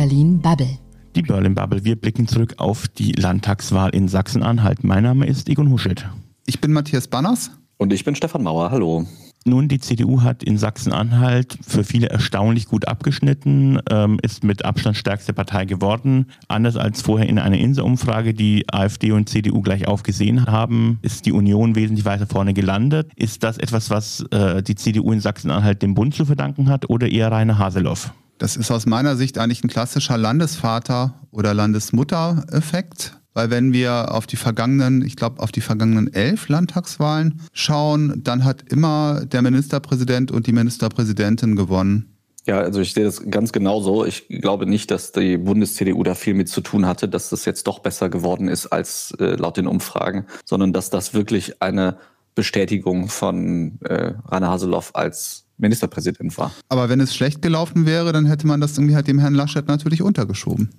Berlin Bubble. Die Berlin Bubble. Wir blicken zurück auf die Landtagswahl in Sachsen-Anhalt. Mein Name ist Egon Huschet. Ich bin Matthias Banners. Und ich bin Stefan Mauer. Hallo. Nun, die CDU hat in Sachsen-Anhalt für viele erstaunlich gut abgeschnitten, ähm, ist mit Abstand stärkste Partei geworden. Anders als vorher in einer Inselumfrage, die AfD und CDU gleich aufgesehen haben, ist die Union wesentlich weiter vorne gelandet. Ist das etwas, was äh, die CDU in Sachsen-Anhalt dem Bund zu verdanken hat oder eher Rainer Haseloff? Das ist aus meiner Sicht eigentlich ein klassischer Landesvater- oder Landesmutter-Effekt. Weil wenn wir auf die vergangenen, ich glaube, auf die vergangenen elf Landtagswahlen schauen, dann hat immer der Ministerpräsident und die Ministerpräsidentin gewonnen. Ja, also ich sehe das ganz genauso. Ich glaube nicht, dass die Bundes-CDU da viel mit zu tun hatte, dass das jetzt doch besser geworden ist als äh, laut den Umfragen, sondern dass das wirklich eine Bestätigung von äh, Rainer Haseloff als Ministerpräsident war. Aber wenn es schlecht gelaufen wäre, dann hätte man das irgendwie halt dem Herrn Laschet natürlich untergeschoben.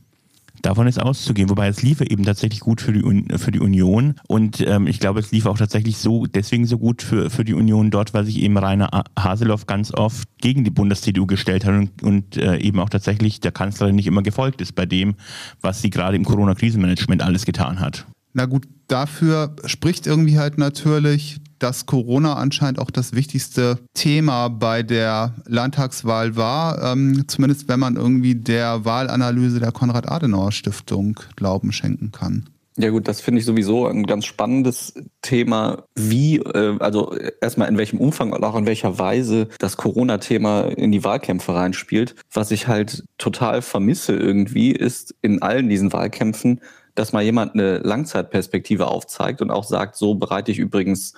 Davon ist auszugehen, wobei es lief eben tatsächlich gut für die, für die Union und ähm, ich glaube, es lief auch tatsächlich so deswegen so gut für, für die Union dort, weil sich eben Rainer Haseloff ganz oft gegen die Bundes-CDU gestellt hat und, und äh, eben auch tatsächlich der Kanzlerin nicht immer gefolgt ist bei dem, was sie gerade im Corona-Krisenmanagement alles getan hat. Na gut, dafür spricht irgendwie halt natürlich, dass Corona anscheinend auch das wichtigste Thema bei der Landtagswahl war, ähm, zumindest wenn man irgendwie der Wahlanalyse der Konrad-Adenauer-Stiftung Glauben schenken kann. Ja gut, das finde ich sowieso ein ganz spannendes Thema, wie, äh, also erstmal in welchem Umfang und auch in welcher Weise das Corona-Thema in die Wahlkämpfe reinspielt. Was ich halt total vermisse irgendwie, ist in allen diesen Wahlkämpfen dass mal jemand eine Langzeitperspektive aufzeigt und auch sagt, so bereite ich übrigens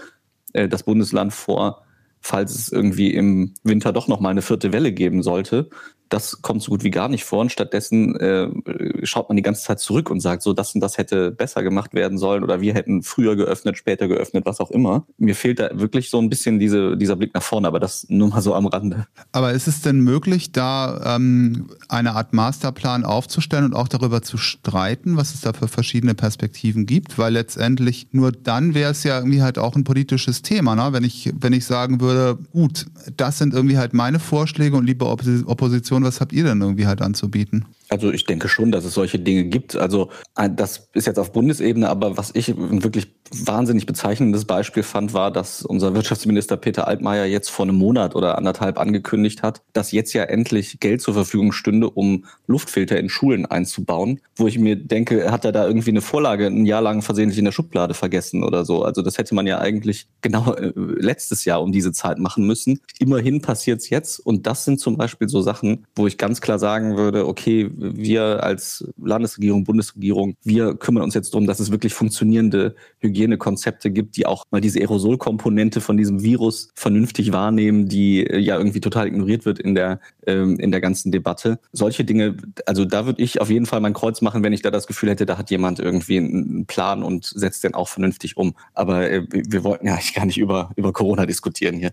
äh, das Bundesland vor, falls es irgendwie im Winter doch noch mal eine vierte Welle geben sollte. Das kommt so gut wie gar nicht vor und stattdessen äh, schaut man die ganze Zeit zurück und sagt, so das und das hätte besser gemacht werden sollen oder wir hätten früher geöffnet, später geöffnet, was auch immer. Mir fehlt da wirklich so ein bisschen diese, dieser Blick nach vorne, aber das nur mal so am Rande. Aber ist es denn möglich, da ähm, eine Art Masterplan aufzustellen und auch darüber zu streiten, was es da für verschiedene Perspektiven gibt? Weil letztendlich nur dann wäre es ja irgendwie halt auch ein politisches Thema, ne? wenn, ich, wenn ich sagen würde, gut, das sind irgendwie halt meine Vorschläge und liebe Opposition, was habt ihr denn irgendwie halt anzubieten? Also ich denke schon, dass es solche Dinge gibt. Also äh, das ist jetzt auf Bundesebene, aber was ich wirklich wahnsinnig bezeichnendes Beispiel fand, war, dass unser Wirtschaftsminister Peter Altmaier jetzt vor einem Monat oder anderthalb angekündigt hat, dass jetzt ja endlich Geld zur Verfügung stünde, um Luftfilter in Schulen einzubauen. Wo ich mir denke, hat er da irgendwie eine Vorlage ein Jahr lang versehentlich in der Schublade vergessen oder so. Also das hätte man ja eigentlich genau äh, letztes Jahr um diese Zeit machen müssen. Immerhin passiert es jetzt und das sind zum Beispiel so Sachen, wo ich ganz klar sagen würde, okay, wir als Landesregierung, Bundesregierung, wir kümmern uns jetzt darum, dass es wirklich funktionierende Hygienekonzepte gibt, die auch mal diese Aerosolkomponente von diesem Virus vernünftig wahrnehmen, die äh, ja irgendwie total ignoriert wird in der, ähm, in der ganzen Debatte. Solche Dinge, also da würde ich auf jeden Fall mein Kreuz machen, wenn ich da das Gefühl hätte, da hat jemand irgendwie einen Plan und setzt den auch vernünftig um. Aber äh, wir wollten ja eigentlich gar nicht über, über Corona diskutieren hier.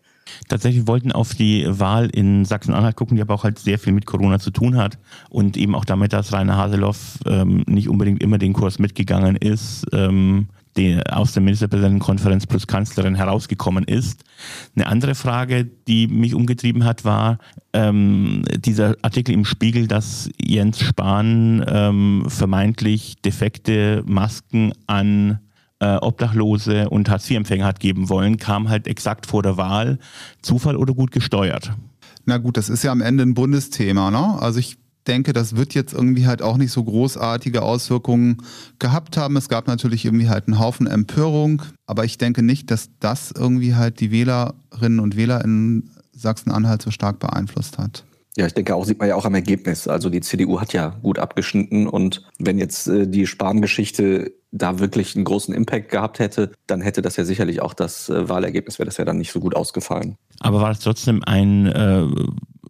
Tatsächlich wollten auf die Wahl in Sachsen-Anhalt gucken, die aber auch halt sehr viel mit Corona zu tun hat und eben auch damit, dass Rainer Haseloff ähm, nicht unbedingt immer den Kurs mitgegangen ist, ähm, die aus der Ministerpräsidentenkonferenz plus Kanzlerin herausgekommen ist. Eine andere Frage, die mich umgetrieben hat, war ähm, dieser Artikel im Spiegel, dass Jens Spahn ähm, vermeintlich defekte Masken an äh, Obdachlose und Hartz-IV-Empfänger hat geben wollen, kam halt exakt vor der Wahl. Zufall oder gut gesteuert? Na gut, das ist ja am Ende ein Bundesthema. Ne? Also ich denke, das wird jetzt irgendwie halt auch nicht so großartige Auswirkungen gehabt haben. Es gab natürlich irgendwie halt einen Haufen Empörung, aber ich denke nicht, dass das irgendwie halt die Wählerinnen und Wähler in Sachsen-Anhalt so stark beeinflusst hat. Ja, ich denke auch, sieht man ja auch am Ergebnis. Also die CDU hat ja gut abgeschnitten und wenn jetzt äh, die Spahn-Geschichte da wirklich einen großen Impact gehabt hätte, dann hätte das ja sicherlich auch das äh, Wahlergebnis, wäre das ja dann nicht so gut ausgefallen. Aber war es trotzdem ein äh,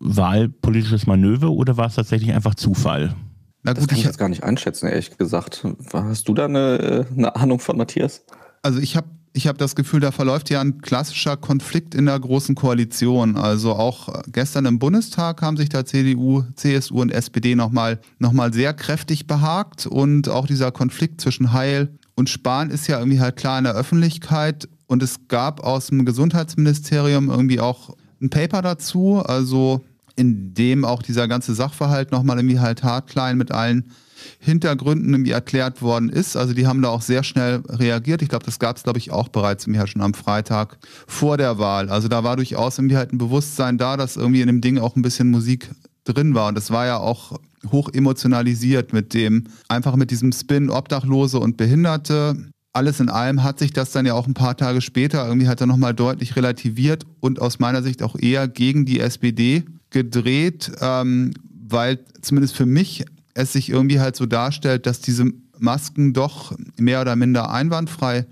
wahlpolitisches Manöver oder war es tatsächlich einfach Zufall? Na gut, das kann ich jetzt gar nicht einschätzen, ehrlich gesagt. Hast du da eine, äh, eine Ahnung von Matthias? Also ich habe ich habe das Gefühl, da verläuft ja ein klassischer Konflikt in der großen Koalition. Also auch gestern im Bundestag haben sich da CDU, CSU und SPD nochmal noch mal sehr kräftig behagt. Und auch dieser Konflikt zwischen Heil und Spahn ist ja irgendwie halt klar in der Öffentlichkeit. Und es gab aus dem Gesundheitsministerium irgendwie auch ein Paper dazu. Also in dem auch dieser ganze Sachverhalt nochmal irgendwie halt haarklein mit allen Hintergründen irgendwie erklärt worden ist. Also die haben da auch sehr schnell reagiert. Ich glaube, das gab es, glaube ich, auch bereits irgendwie halt schon am Freitag vor der Wahl. Also da war durchaus irgendwie halt ein Bewusstsein da, dass irgendwie in dem Ding auch ein bisschen Musik drin war. Und das war ja auch hoch emotionalisiert mit dem, einfach mit diesem Spin Obdachlose und Behinderte. Alles in allem hat sich das dann ja auch ein paar Tage später irgendwie hat er nochmal deutlich relativiert und aus meiner Sicht auch eher gegen die SPD gedreht, ähm, weil zumindest für mich es sich irgendwie halt so darstellt, dass diese Masken doch mehr oder minder einwandfrei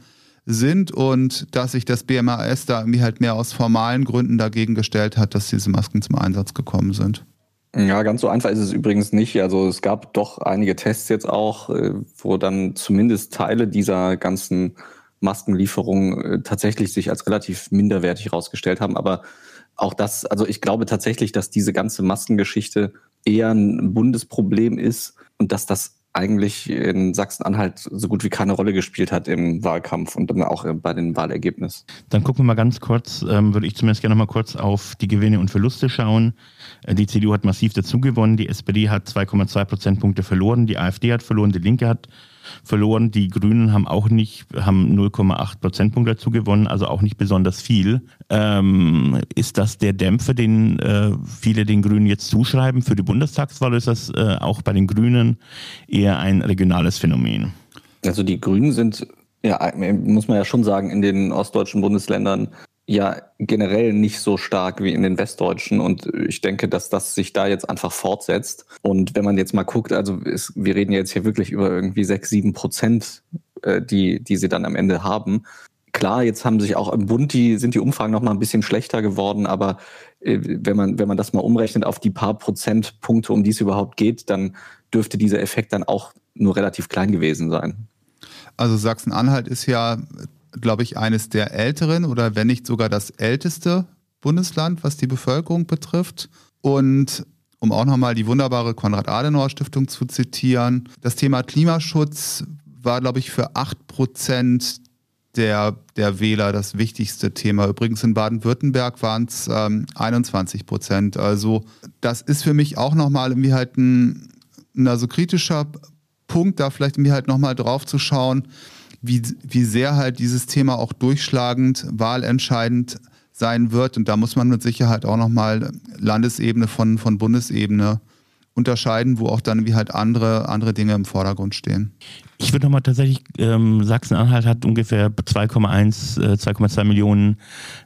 sind und dass sich das BMAS da irgendwie halt mehr aus formalen Gründen dagegen gestellt hat, dass diese Masken zum Einsatz gekommen sind. Ja, ganz so einfach ist es übrigens nicht. Also es gab doch einige Tests jetzt auch, äh, wo dann zumindest Teile dieser ganzen Maskenlieferung äh, tatsächlich sich als relativ minderwertig herausgestellt haben. Aber auch das, also ich glaube tatsächlich, dass diese ganze Maskengeschichte eher ein Bundesproblem ist und dass das eigentlich in Sachsen-Anhalt so gut wie keine Rolle gespielt hat im Wahlkampf und dann auch bei den Wahlergebnissen. Dann gucken wir mal ganz kurz, ähm, würde ich zumindest gerne noch mal kurz auf die Gewinne und Verluste schauen. Äh, die CDU hat massiv dazugewonnen, die SPD hat 2,2 Prozentpunkte verloren, die AfD hat verloren, die Linke hat verloren. Die Grünen haben auch nicht, haben 0,8 Prozentpunkte dazu gewonnen, also auch nicht besonders viel. Ähm, ist das der Dämpfer, den äh, viele den Grünen jetzt zuschreiben für die Bundestagswahl? Ist das äh, auch bei den Grünen eher ein regionales Phänomen? Also die Grünen sind, ja, muss man ja schon sagen, in den ostdeutschen Bundesländern ja generell nicht so stark wie in den westdeutschen und ich denke, dass das sich da jetzt einfach fortsetzt. Und wenn man jetzt mal guckt, also ist, wir reden jetzt hier wirklich über irgendwie sechs, sieben Prozent, äh, die, die sie dann am Ende haben. Klar, jetzt haben sich auch im Bund die, sind die Umfragen noch mal ein bisschen schlechter geworden, aber äh, wenn man, wenn man das mal umrechnet auf die paar Prozentpunkte, um die es überhaupt geht, dann dürfte dieser Effekt dann auch nur relativ klein gewesen sein. Also Sachsen-Anhalt ist ja glaube ich, eines der älteren oder wenn nicht sogar das älteste Bundesland, was die Bevölkerung betrifft. Und um auch nochmal die wunderbare Konrad-Adenauer-Stiftung zu zitieren, das Thema Klimaschutz war, glaube ich, für 8 Prozent der, der Wähler das wichtigste Thema. Übrigens in Baden-Württemberg waren es ähm, 21 Prozent. Also das ist für mich auch nochmal irgendwie halt ein, ein also kritischer Punkt, da vielleicht irgendwie halt nochmal drauf zu schauen, wie, wie sehr halt dieses Thema auch durchschlagend, wahlentscheidend sein wird. Und da muss man mit Sicherheit auch nochmal Landesebene von, von Bundesebene unterscheiden, wo auch dann wie halt andere, andere Dinge im Vordergrund stehen. Ich würde nochmal tatsächlich, ähm, Sachsen-Anhalt hat ungefähr 2,1, äh, 2,2 Millionen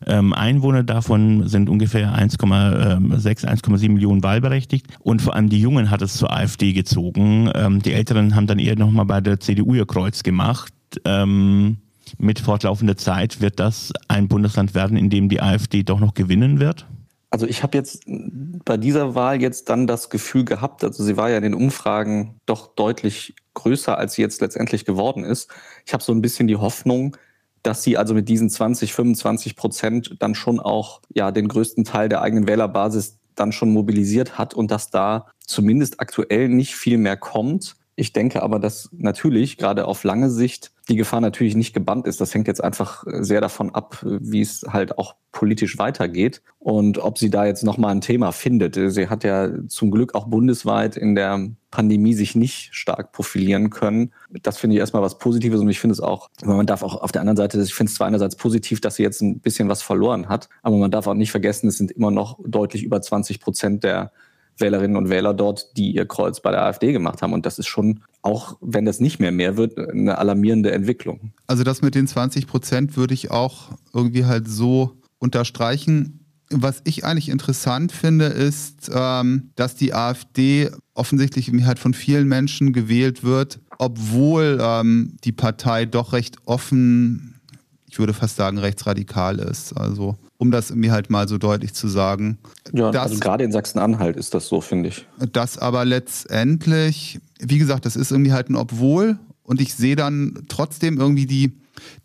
ähm, Einwohner, davon sind ungefähr 1,6, 1,7 Millionen wahlberechtigt und vor allem die Jungen hat es zur AfD gezogen. Ähm, die Älteren haben dann eher nochmal bei der CDU ihr Kreuz gemacht ähm, mit fortlaufender Zeit wird das ein Bundesland werden, in dem die AfD doch noch gewinnen wird? Also ich habe jetzt bei dieser Wahl jetzt dann das Gefühl gehabt, also sie war ja in den Umfragen doch deutlich größer, als sie jetzt letztendlich geworden ist. Ich habe so ein bisschen die Hoffnung, dass sie also mit diesen 20, 25 Prozent dann schon auch ja den größten Teil der eigenen Wählerbasis dann schon mobilisiert hat und dass da zumindest aktuell nicht viel mehr kommt. Ich denke aber, dass natürlich gerade auf lange Sicht die Gefahr natürlich nicht gebannt ist. Das hängt jetzt einfach äh, sehr davon ab, wie es halt auch politisch weitergeht und ob sie da jetzt nochmal ein Thema findet. Sie hat ja zum Glück auch bundesweit in der Pandemie sich nicht stark profilieren können. Das finde ich erstmal was Positives und ich finde es auch, man darf auch auf der anderen Seite, ich finde es zwar einerseits positiv, dass sie jetzt ein bisschen was verloren hat, aber man darf auch nicht vergessen, es sind immer noch deutlich über 20 Prozent der Wählerinnen und Wähler dort, die ihr Kreuz bei der AfD gemacht haben. Und das ist schon, auch wenn das nicht mehr mehr wird, eine alarmierende Entwicklung. Also das mit den 20 Prozent würde ich auch irgendwie halt so unterstreichen. Was ich eigentlich interessant finde, ist, ähm, dass die AfD offensichtlich halt von vielen Menschen gewählt wird, obwohl ähm, die Partei doch recht offen, ich würde fast sagen, rechtsradikal ist. Also um das irgendwie halt mal so deutlich zu sagen. Ja, dass, also gerade in Sachsen-Anhalt ist das so, finde ich. Das aber letztendlich, wie gesagt, das ist irgendwie halt ein Obwohl und ich sehe dann trotzdem irgendwie die,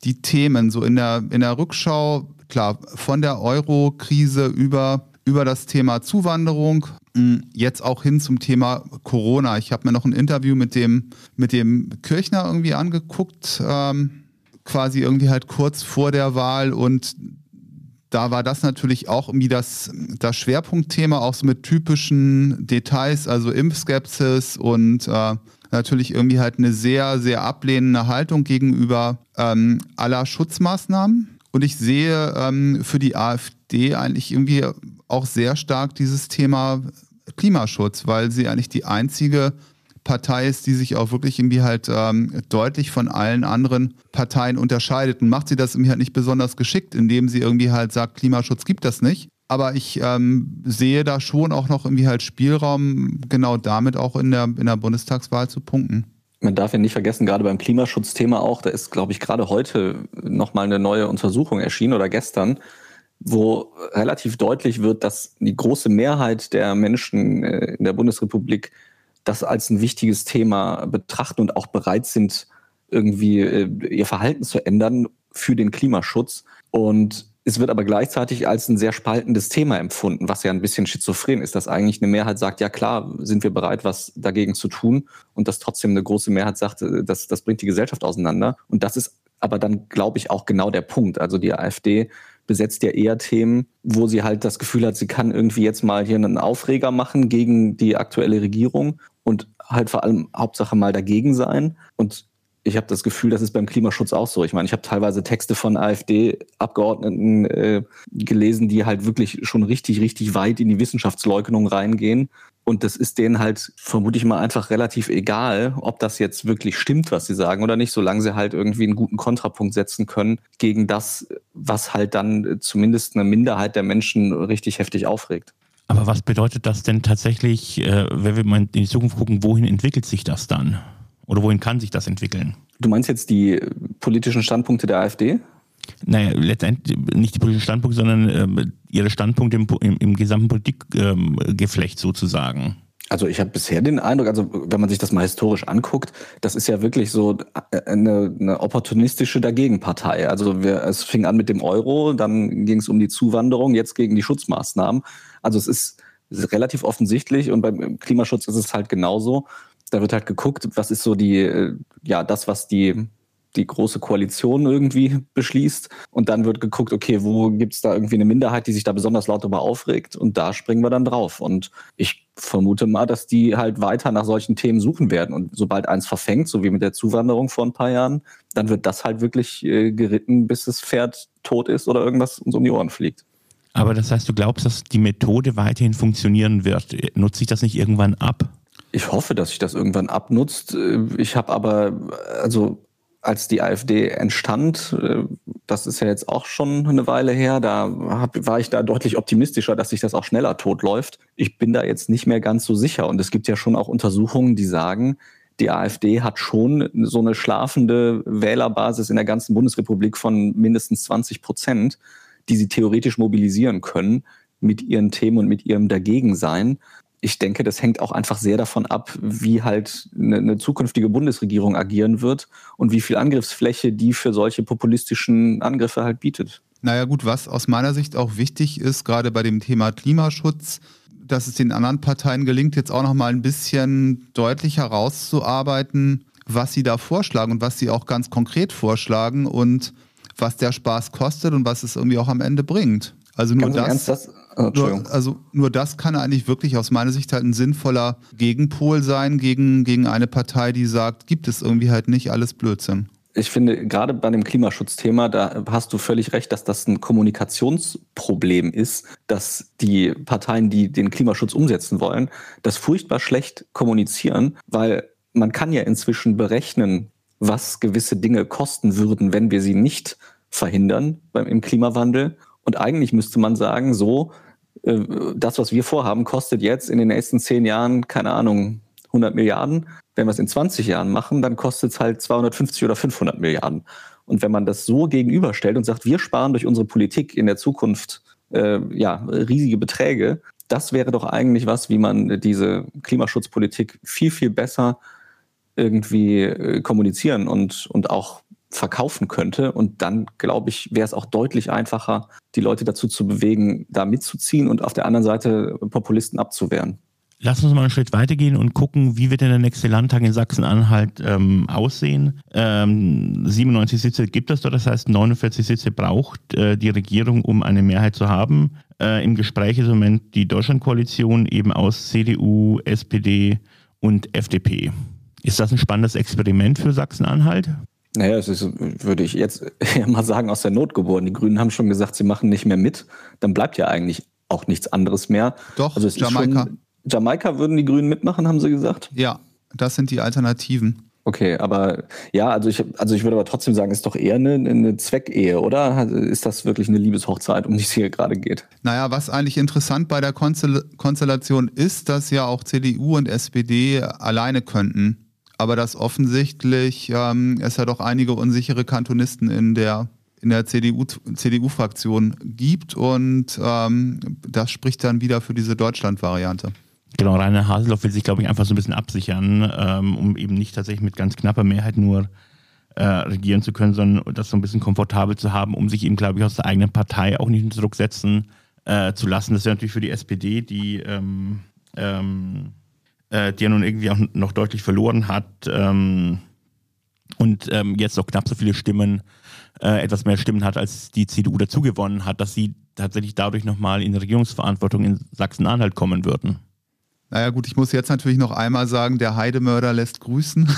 die Themen so in der, in der Rückschau, klar, von der Euro-Krise über, über das Thema Zuwanderung, hm, jetzt auch hin zum Thema Corona. Ich habe mir noch ein Interview mit dem, mit dem Kirchner irgendwie angeguckt, ähm, quasi irgendwie halt kurz vor der Wahl und da war das natürlich auch irgendwie das, das Schwerpunktthema, auch so mit typischen Details, also Impfskepsis und äh, natürlich irgendwie halt eine sehr, sehr ablehnende Haltung gegenüber ähm, aller Schutzmaßnahmen. Und ich sehe ähm, für die AfD eigentlich irgendwie auch sehr stark dieses Thema Klimaschutz, weil sie eigentlich die einzige Partei ist, die sich auch wirklich irgendwie halt ähm, deutlich von allen anderen Parteien unterscheidet. Und macht sie das irgendwie halt nicht besonders geschickt, indem sie irgendwie halt sagt, Klimaschutz gibt das nicht. Aber ich ähm, sehe da schon auch noch irgendwie halt Spielraum, genau damit auch in der, in der Bundestagswahl zu punkten. Man darf ja nicht vergessen, gerade beim Klimaschutzthema auch, da ist, glaube ich, gerade heute nochmal eine neue Untersuchung erschienen oder gestern, wo relativ deutlich wird, dass die große Mehrheit der Menschen äh, in der Bundesrepublik das als ein wichtiges Thema betrachten und auch bereit sind, irgendwie äh, ihr Verhalten zu ändern für den Klimaschutz. Und es wird aber gleichzeitig als ein sehr spaltendes Thema empfunden, was ja ein bisschen schizophren ist, dass eigentlich eine Mehrheit sagt, ja klar, sind wir bereit, was dagegen zu tun und dass trotzdem eine große Mehrheit sagt, äh, das, das bringt die Gesellschaft auseinander. Und das ist aber dann, glaube ich, auch genau der Punkt. Also die AfD besetzt ja eher Themen, wo sie halt das Gefühl hat, sie kann irgendwie jetzt mal hier einen Aufreger machen gegen die aktuelle Regierung und halt vor allem Hauptsache mal dagegen sein. Und ich habe das Gefühl, das ist beim Klimaschutz auch so. Ich meine, ich habe teilweise Texte von AfD-Abgeordneten äh, gelesen, die halt wirklich schon richtig, richtig weit in die Wissenschaftsleugnung reingehen. Und das ist denen halt, vermute ich mal, einfach relativ egal, ob das jetzt wirklich stimmt, was sie sagen oder nicht, solange sie halt irgendwie einen guten Kontrapunkt setzen können gegen das, was halt dann zumindest eine Minderheit der Menschen richtig heftig aufregt. Aber was bedeutet das denn tatsächlich, äh, wenn wir mal in die Zukunft gucken, wohin entwickelt sich das dann? Oder wohin kann sich das entwickeln? Du meinst jetzt die politischen Standpunkte der AfD? Naja, letztendlich nicht die politischen Standpunkte, sondern äh, ihre Standpunkte im, im, im gesamten Politikgeflecht ähm, sozusagen. Also ich habe bisher den Eindruck, also wenn man sich das mal historisch anguckt, das ist ja wirklich so äh, eine, eine opportunistische Dagegenpartei. Also wir, es fing an mit dem Euro, dann ging es um die Zuwanderung, jetzt gegen die Schutzmaßnahmen. Also es ist relativ offensichtlich und beim Klimaschutz ist es halt genauso. Da wird halt geguckt, was ist so die, äh, ja, das, was die die große Koalition irgendwie beschließt. Und dann wird geguckt, okay, wo gibt es da irgendwie eine Minderheit, die sich da besonders laut darüber aufregt? Und da springen wir dann drauf. Und ich vermute mal, dass die halt weiter nach solchen Themen suchen werden. Und sobald eins verfängt, so wie mit der Zuwanderung vor ein paar Jahren, dann wird das halt wirklich äh, geritten, bis das Pferd tot ist oder irgendwas uns um die Ohren fliegt. Aber das heißt, du glaubst, dass die Methode weiterhin funktionieren wird? Nutzt sich das nicht irgendwann ab? Ich hoffe, dass sich das irgendwann abnutzt. Ich habe aber, also als die AfD entstand, äh, das ist ja jetzt auch schon eine Weile her, da hab, war ich da deutlich optimistischer, dass sich das auch schneller totläuft. Ich bin da jetzt nicht mehr ganz so sicher. Und es gibt ja schon auch Untersuchungen, die sagen, die AfD hat schon so eine schlafende Wählerbasis in der ganzen Bundesrepublik von mindestens 20 Prozent, die sie theoretisch mobilisieren können mit ihren Themen und mit ihrem Dagegensein ich denke, das hängt auch einfach sehr davon ab, wie halt eine, eine, zukünftige Bundesregierung agieren wird und wie viel Angriffsfläche die für solche populistischen Angriffe halt bietet. Naja gut, was aus meiner Sicht auch wichtig ist, gerade bei dem Thema Klimaschutz, dass es den anderen Parteien gelingt, jetzt auch noch mal ein bisschen deutlicher rauszuarbeiten, was sie da vorschlagen und was sie auch ganz konkret vorschlagen und was der Spaß kostet und was es irgendwie auch am Ende bringt. Also nur das, das Oh, nur, also nur das kann eigentlich wirklich aus meiner Sicht halt ein sinnvoller Gegenpol sein gegen, gegen eine Partei, die sagt, gibt es irgendwie halt nicht alles Blödsinn. Ich finde, gerade bei dem Klimaschutzthema, da hast du völlig recht, dass das ein Kommunikationsproblem ist, dass die Parteien, die den Klimaschutz umsetzen wollen, das furchtbar schlecht kommunizieren, weil man kann ja inzwischen berechnen, was gewisse Dinge kosten würden, wenn wir sie nicht verhindern beim, im Klimawandel. Und eigentlich müsste man sagen, so, äh, das, was wir vorhaben, kostet jetzt in den nächsten zehn Jahren, keine Ahnung, 100 Milliarden. Wenn wir es in 20 Jahren machen, dann kostet es halt 250 oder 500 Milliarden. Und wenn man das so gegenüberstellt und sagt, wir sparen durch unsere Politik in der Zukunft äh, ja, riesige Beträge, das wäre doch eigentlich was, wie man diese Klimaschutzpolitik viel, viel besser irgendwie äh, kommunizieren und, und auch verkaufen könnte. Und dann, glaube ich, wäre es auch deutlich einfacher, die Leute dazu zu bewegen, da mitzuziehen und auf der anderen Seite Populisten abzuwehren. Lass uns mal einen Schritt weitergehen und gucken, wie wird denn der nächste Landtag in Sachsen-Anhalt ähm, aussehen. Ähm, 97 Sitze gibt es dort, das heißt 49 Sitze braucht äh, die Regierung, um eine Mehrheit zu haben. Äh, Im Gespräch ist im Moment die Deutschlandkoalition eben aus CDU, SPD und FDP. Ist das ein spannendes Experiment für Sachsen-Anhalt? Naja, es ist, würde ich jetzt mal sagen, aus der Not geboren. Die Grünen haben schon gesagt, sie machen nicht mehr mit. Dann bleibt ja eigentlich auch nichts anderes mehr. Doch, also Jamaika. Schon, Jamaika würden die Grünen mitmachen, haben sie gesagt? Ja, das sind die Alternativen. Okay, aber ja, also ich, also ich würde aber trotzdem sagen, ist doch eher eine, eine Zweckehe, oder? Ist das wirklich eine Liebeshochzeit, um die es hier gerade geht? Naja, was eigentlich interessant bei der Konstellation ist, dass ja auch CDU und SPD alleine könnten. Aber dass offensichtlich ähm, es ja doch einige unsichere Kantonisten in der in der CDU-Fraktion CDU gibt und ähm, das spricht dann wieder für diese Deutschland-Variante. Genau, Rainer Haseloff will sich, glaube ich, einfach so ein bisschen absichern, ähm, um eben nicht tatsächlich mit ganz knapper Mehrheit nur äh, regieren zu können, sondern das so ein bisschen komfortabel zu haben, um sich eben, glaube ich, aus der eigenen Partei auch nicht unter Druck setzen äh, zu lassen. Das wäre natürlich für die SPD, die, ähm, ähm, äh, die ja nun irgendwie auch noch deutlich verloren hat ähm, und ähm, jetzt auch knapp so viele Stimmen, äh, etwas mehr Stimmen hat, als die CDU dazugewonnen hat, dass sie tatsächlich dadurch nochmal in Regierungsverantwortung in Sachsen-Anhalt kommen würden. Naja gut, ich muss jetzt natürlich noch einmal sagen, der Heidemörder lässt grüßen.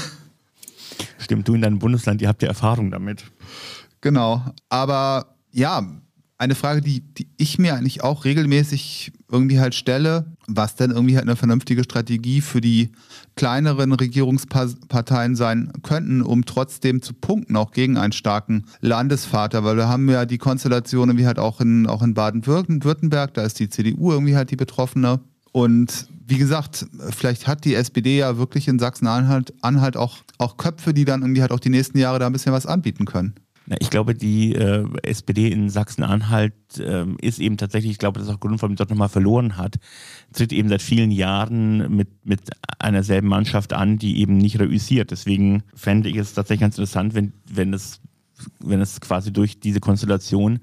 Stimmt, du in deinem Bundesland, ihr habt ja Erfahrung damit. Genau, aber ja, eine Frage, die, die ich mir eigentlich auch regelmäßig irgendwie halt stelle, was denn irgendwie halt eine vernünftige Strategie für die kleineren Regierungsparteien sein könnten, um trotzdem zu punkten, auch gegen einen starken Landesvater, weil wir haben ja die Konstellation irgendwie halt auch in, auch in Baden-Württemberg, da ist die CDU irgendwie halt die Betroffene und wie gesagt, vielleicht hat die SPD ja wirklich in Sachsen-Anhalt Anhalt auch, auch Köpfe, die dann irgendwie halt auch die nächsten Jahre da ein bisschen was anbieten können. Ich glaube, die äh, SPD in Sachsen-Anhalt äh, ist eben tatsächlich, ich glaube, das ist auch sie dort nochmal verloren hat, tritt eben seit vielen Jahren mit, mit einer selben Mannschaft an, die eben nicht reüssiert. Deswegen fände ich es tatsächlich ganz interessant, wenn, wenn es wenn es quasi durch diese Konstellation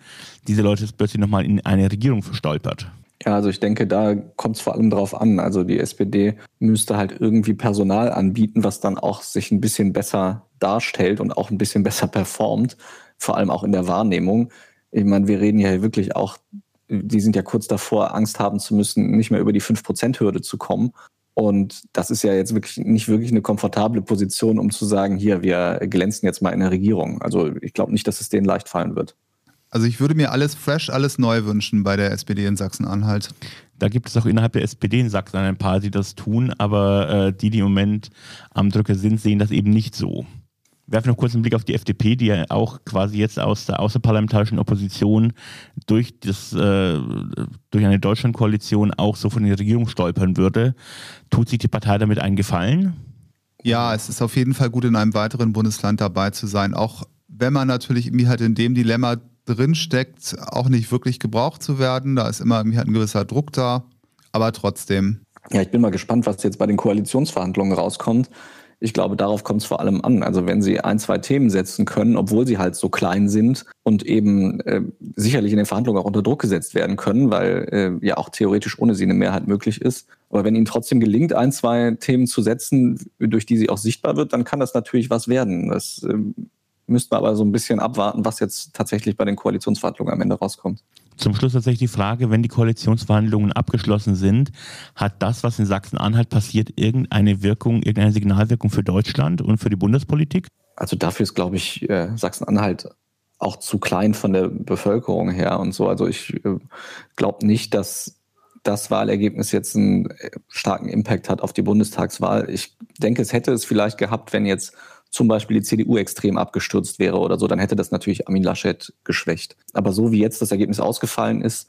diese Leute plötzlich nochmal in eine Regierung verstolpert. Ja, also ich denke, da kommt es vor allem drauf an. Also die SPD müsste halt irgendwie Personal anbieten, was dann auch sich ein bisschen besser darstellt und auch ein bisschen besser performt, vor allem auch in der Wahrnehmung. Ich meine, wir reden ja wirklich auch, die sind ja kurz davor, Angst haben zu müssen, nicht mehr über die 5%-Hürde zu kommen. Und das ist ja jetzt wirklich nicht wirklich eine komfortable Position, um zu sagen, hier, wir glänzen jetzt mal in der Regierung. Also ich glaube nicht, dass es denen leicht fallen wird. Also ich würde mir alles fresh, alles neu wünschen bei der SPD in Sachsen-Anhalt. Da gibt es auch innerhalb der SPD in Sachsen ein paar, die das tun, aber äh, die, die im Moment am Drücker sind, sehen das eben nicht so. Werfen noch kurz einen Blick auf die FDP, die ja auch quasi jetzt aus der außerparlamentarischen Opposition durch, das, äh, durch eine Deutschlandkoalition auch so von der Regierung stolpern würde. Tut sich die Partei damit einen Gefallen? Ja, es ist auf jeden Fall gut, in einem weiteren Bundesland dabei zu sein. Auch wenn man natürlich irgendwie halt in dem Dilemma drinsteckt, auch nicht wirklich gebraucht zu werden. Da ist immer halt ein gewisser Druck da, aber trotzdem. Ja, ich bin mal gespannt, was jetzt bei den Koalitionsverhandlungen rauskommt. Ich glaube, darauf kommt es vor allem an. Also wenn sie ein, zwei Themen setzen können, obwohl sie halt so klein sind und eben äh, sicherlich in den Verhandlungen auch unter Druck gesetzt werden können, weil äh, ja auch theoretisch ohne sie eine Mehrheit möglich ist. Aber wenn ihnen trotzdem gelingt, ein, zwei Themen zu setzen, durch die sie auch sichtbar wird, dann kann das natürlich was werden. Das äh, müssten wir aber so ein bisschen abwarten, was jetzt tatsächlich bei den Koalitionsverhandlungen am Ende rauskommt. Zum Schluss tatsächlich die Frage, wenn die Koalitionsverhandlungen abgeschlossen sind, hat das, was in Sachsen-Anhalt passiert, irgendeine Wirkung, irgendeine Signalwirkung für Deutschland und für die Bundespolitik? Also dafür ist, glaube ich, äh, Sachsen-Anhalt auch zu klein von der Bevölkerung her und so. Also ich äh, glaube nicht, dass das Wahlergebnis jetzt einen äh, starken Impact hat auf die Bundestagswahl. Ich denke, es hätte es vielleicht gehabt, wenn jetzt zum Beispiel die CDU extrem abgestürzt wäre oder so, dann hätte das natürlich Armin Laschet geschwächt. Aber so wie jetzt das Ergebnis ausgefallen ist,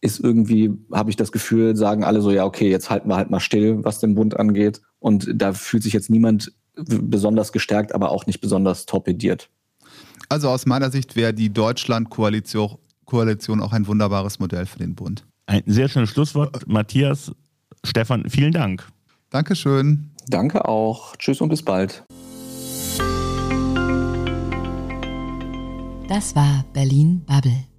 ist irgendwie, habe ich das Gefühl, sagen alle so, ja, okay, jetzt halten wir halt mal still, was den Bund angeht. Und da fühlt sich jetzt niemand besonders gestärkt, aber auch nicht besonders torpediert. Also aus meiner Sicht wäre die Deutschland-Koalition Koalition auch ein wunderbares Modell für den Bund. Ein sehr schönes Schlusswort. Matthias, Stefan, vielen Dank. Dankeschön. Danke auch. Tschüss und bis bald. Das war Berlin Bubble.